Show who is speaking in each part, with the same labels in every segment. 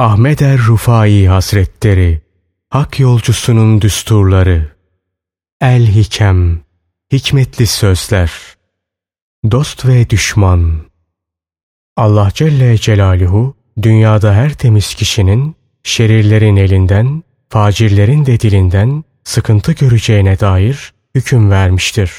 Speaker 1: Ahmet er Rufai Hazretleri Hak yolcusunun düsturları. El Hikem Hikmetli sözler. Dost ve düşman. Allah Celle Celaluhu dünyada her temiz kişinin şerirlerin elinden, facirlerin de dilinden sıkıntı göreceğine dair hüküm vermiştir.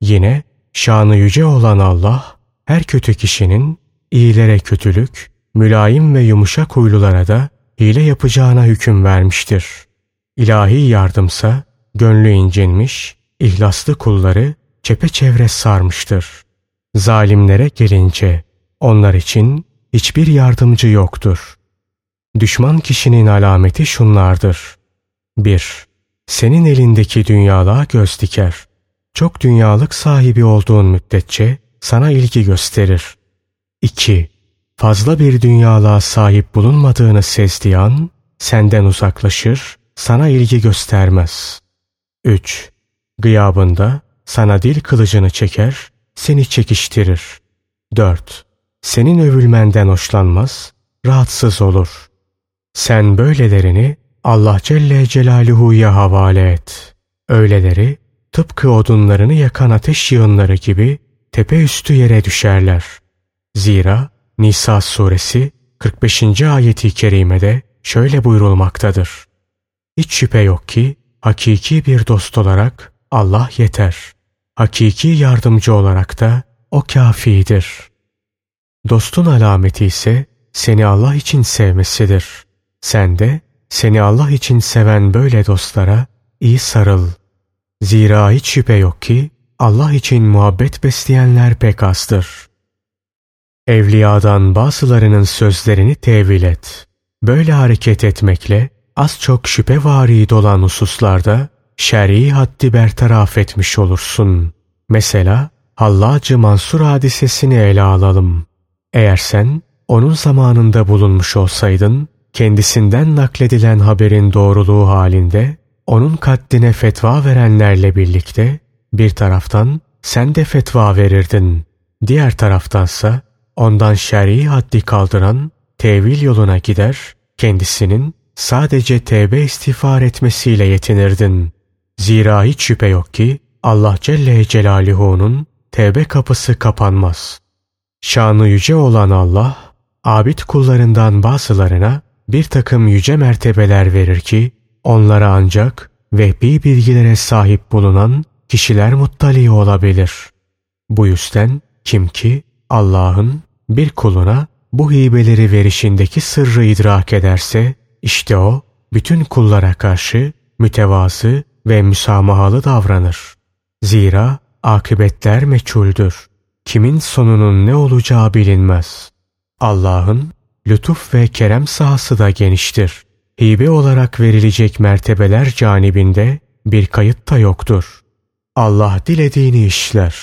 Speaker 1: Yine şanı yüce olan Allah her kötü kişinin iyilere kötülük, mülayim ve yumuşak huylulara da hile yapacağına hüküm vermiştir. İlahi yardımsa gönlü incinmiş, ihlaslı kulları çepeçevre sarmıştır. Zalimlere gelince onlar için hiçbir yardımcı yoktur. Düşman kişinin alameti şunlardır. 1. Senin elindeki dünyalığa göz diker. Çok dünyalık sahibi olduğun müddetçe sana ilgi gösterir. 2. Fazla bir dünyalığa sahip bulunmadığını sezdiği senden uzaklaşır, sana ilgi göstermez. 3. Gıyabında sana dil kılıcını çeker, seni çekiştirir. 4. Senin övülmenden hoşlanmaz, rahatsız olur. Sen böylelerini Allah Celle Celaluhu'ya havale et. Öyleleri tıpkı odunlarını yakan ateş yığınları gibi tepe üstü yere düşerler. Zira Nisa suresi 45. ayeti kerimede şöyle buyurulmaktadır. Hiç şüphe yok ki hakiki bir dost olarak Allah yeter. Hakiki yardımcı olarak da o kafidir. Dostun alameti ise seni Allah için sevmesidir. Sen de seni Allah için seven böyle dostlara iyi sarıl. Zira hiç şüphe yok ki Allah için muhabbet besleyenler pek azdır. Evliyadan bazılarının sözlerini tevil et. Böyle hareket etmekle az çok şüphevari dolan hususlarda şer'i haddi bertaraf etmiş olursun. Mesela Hallacı Mansur hadisesini ele alalım. Eğer sen onun zamanında bulunmuş olsaydın, kendisinden nakledilen haberin doğruluğu halinde onun kaddine fetva verenlerle birlikte bir taraftan sen de fetva verirdin. Diğer taraftansa ondan şer'i haddi kaldıran tevil yoluna gider, kendisinin sadece tevbe istiğfar etmesiyle yetinirdin. Zira hiç şüphe yok ki Allah Celle Celaluhu'nun tevbe kapısı kapanmaz. Şanı yüce olan Allah, abid kullarından bazılarına bir takım yüce mertebeler verir ki, onlara ancak vehbi bilgilere sahip bulunan kişiler muttali olabilir. Bu yüzden kim ki Allah'ın bir kuluna bu hibeleri verişindeki sırrı idrak ederse, işte o bütün kullara karşı mütevazı ve müsamahalı davranır. Zira akıbetler meçhuldür. Kimin sonunun ne olacağı bilinmez. Allah'ın lütuf ve kerem sahası da geniştir. Hibe olarak verilecek mertebeler canibinde bir kayıt da yoktur. Allah dilediğini işler.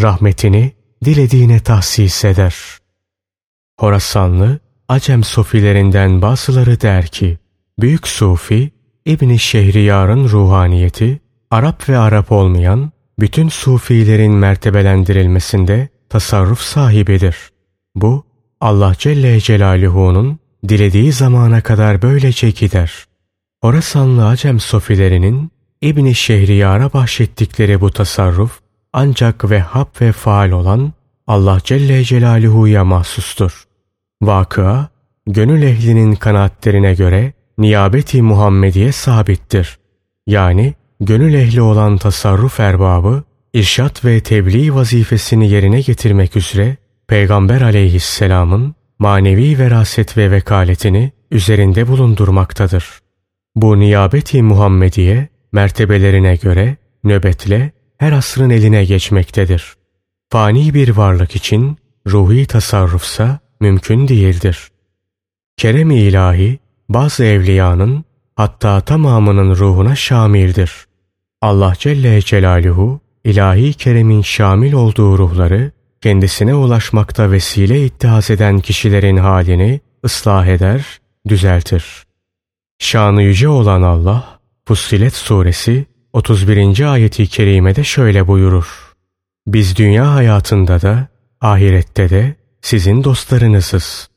Speaker 1: Rahmetini dilediğine tahsis eder. Horasanlı Acem sufilerinden bazıları der ki, Büyük Sufi İbni Şehriyar'ın ruhaniyeti, Arap ve Arap olmayan bütün sufilerin mertebelendirilmesinde tasarruf sahibidir. Bu, Allah Celle Celaluhu'nun dilediği zamana kadar böylece gider. Orasanlı Acem sofilerinin İbni Şehriyar'a bahşettikleri bu tasarruf ancak vehhab ve faal olan Allah Celle Celaluhu'ya mahsustur. Vakıa, gönül ehlinin kanaatlerine göre niyabeti Muhammediye sabittir. Yani gönül ehli olan tasarruf erbabı, irşat ve tebliğ vazifesini yerine getirmek üzere Peygamber aleyhisselamın manevi veraset ve vekaletini üzerinde bulundurmaktadır. Bu niyabeti Muhammediye mertebelerine göre nöbetle her asrın eline geçmektedir. Fani bir varlık için ruhi tasarrufsa mümkün değildir. Kerem-i ilahi bazı evliyanın hatta tamamının ruhuna şamildir. Allah Celle Celaluhu ilahi keremin şamil olduğu ruhları kendisine ulaşmakta vesile ittihaz eden kişilerin halini ıslah eder, düzeltir. Şanı yüce olan Allah, Fussilet suresi 31. ayeti kerimede şöyle buyurur. Biz dünya hayatında da, ahirette de sizin dostlarınızız.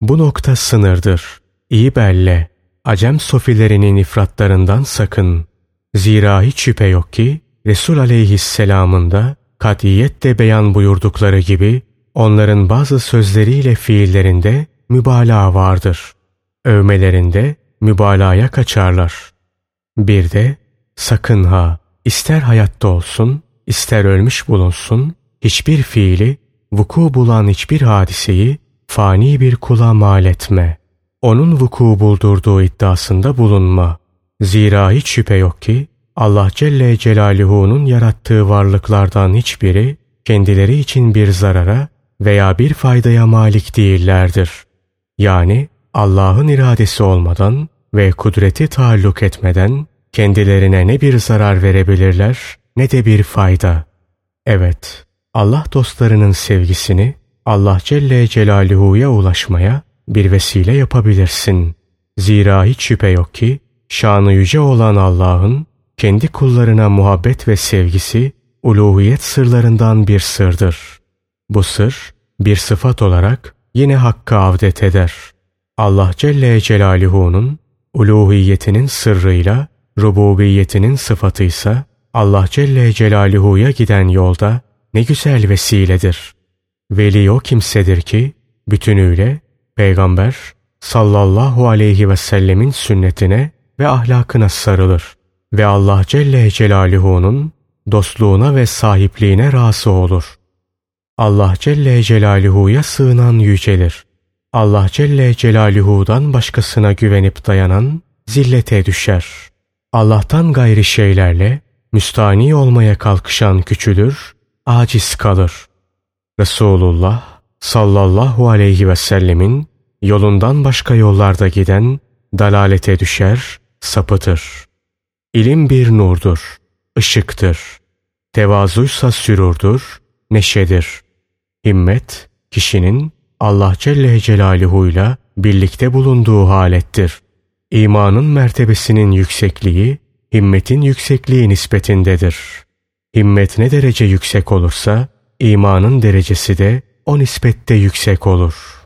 Speaker 1: Bu nokta sınırdır. İyi belle. Acem sofilerinin ifratlarından sakın. Zira hiç şüphe yok ki Resul aleyhisselamın da katiyetle beyan buyurdukları gibi onların bazı sözleriyle fiillerinde mübalağa vardır. Övmelerinde mübalağaya kaçarlar. Bir de sakın ha ister hayatta olsun ister ölmüş bulunsun hiçbir fiili vuku bulan hiçbir hadiseyi fani bir kula mal etme. Onun vuku buldurduğu iddiasında bulunma. Zira hiç şüphe yok ki Allah Celle Celaluhu'nun yarattığı varlıklardan hiçbiri kendileri için bir zarara veya bir faydaya malik değillerdir. Yani Allah'ın iradesi olmadan ve kudreti taalluk etmeden kendilerine ne bir zarar verebilirler ne de bir fayda. Evet, Allah dostlarının sevgisini Allah Celle Celaluhu'ya ulaşmaya bir vesile yapabilirsin. Zira hiç şüphe yok ki şanı yüce olan Allah'ın kendi kullarına muhabbet ve sevgisi uluhiyet sırlarından bir sırdır. Bu sır bir sıfat olarak yine hakkı avdet eder. Allah Celle Celaluhu'nun uluhiyetinin sırrıyla rububiyetinin sıfatıysa Allah Celle Celaluhu'ya giden yolda ne güzel vesiledir. Veli o kimsedir ki bütünüyle Peygamber sallallahu aleyhi ve sellemin sünnetine ve ahlakına sarılır ve Allah Celle Celaluhu'nun dostluğuna ve sahipliğine razı olur. Allah Celle Celaluhu'ya sığınan yücelir. Allah Celle Celaluhu'dan başkasına güvenip dayanan zillete düşer. Allah'tan gayri şeylerle müstani olmaya kalkışan küçülür, aciz kalır. Resulullah sallallahu aleyhi ve sellemin yolundan başka yollarda giden dalalete düşer, sapıtır. İlim bir nurdur, ışıktır. Tevazuysa sürurdur, neşedir. Himmet, kişinin Allah Celle Celaluhu'yla birlikte bulunduğu halettir. İmanın mertebesinin yüksekliği, himmetin yüksekliği nispetindedir. Himmet ne derece yüksek olursa, imanın derecesi de o nispette yüksek olur.''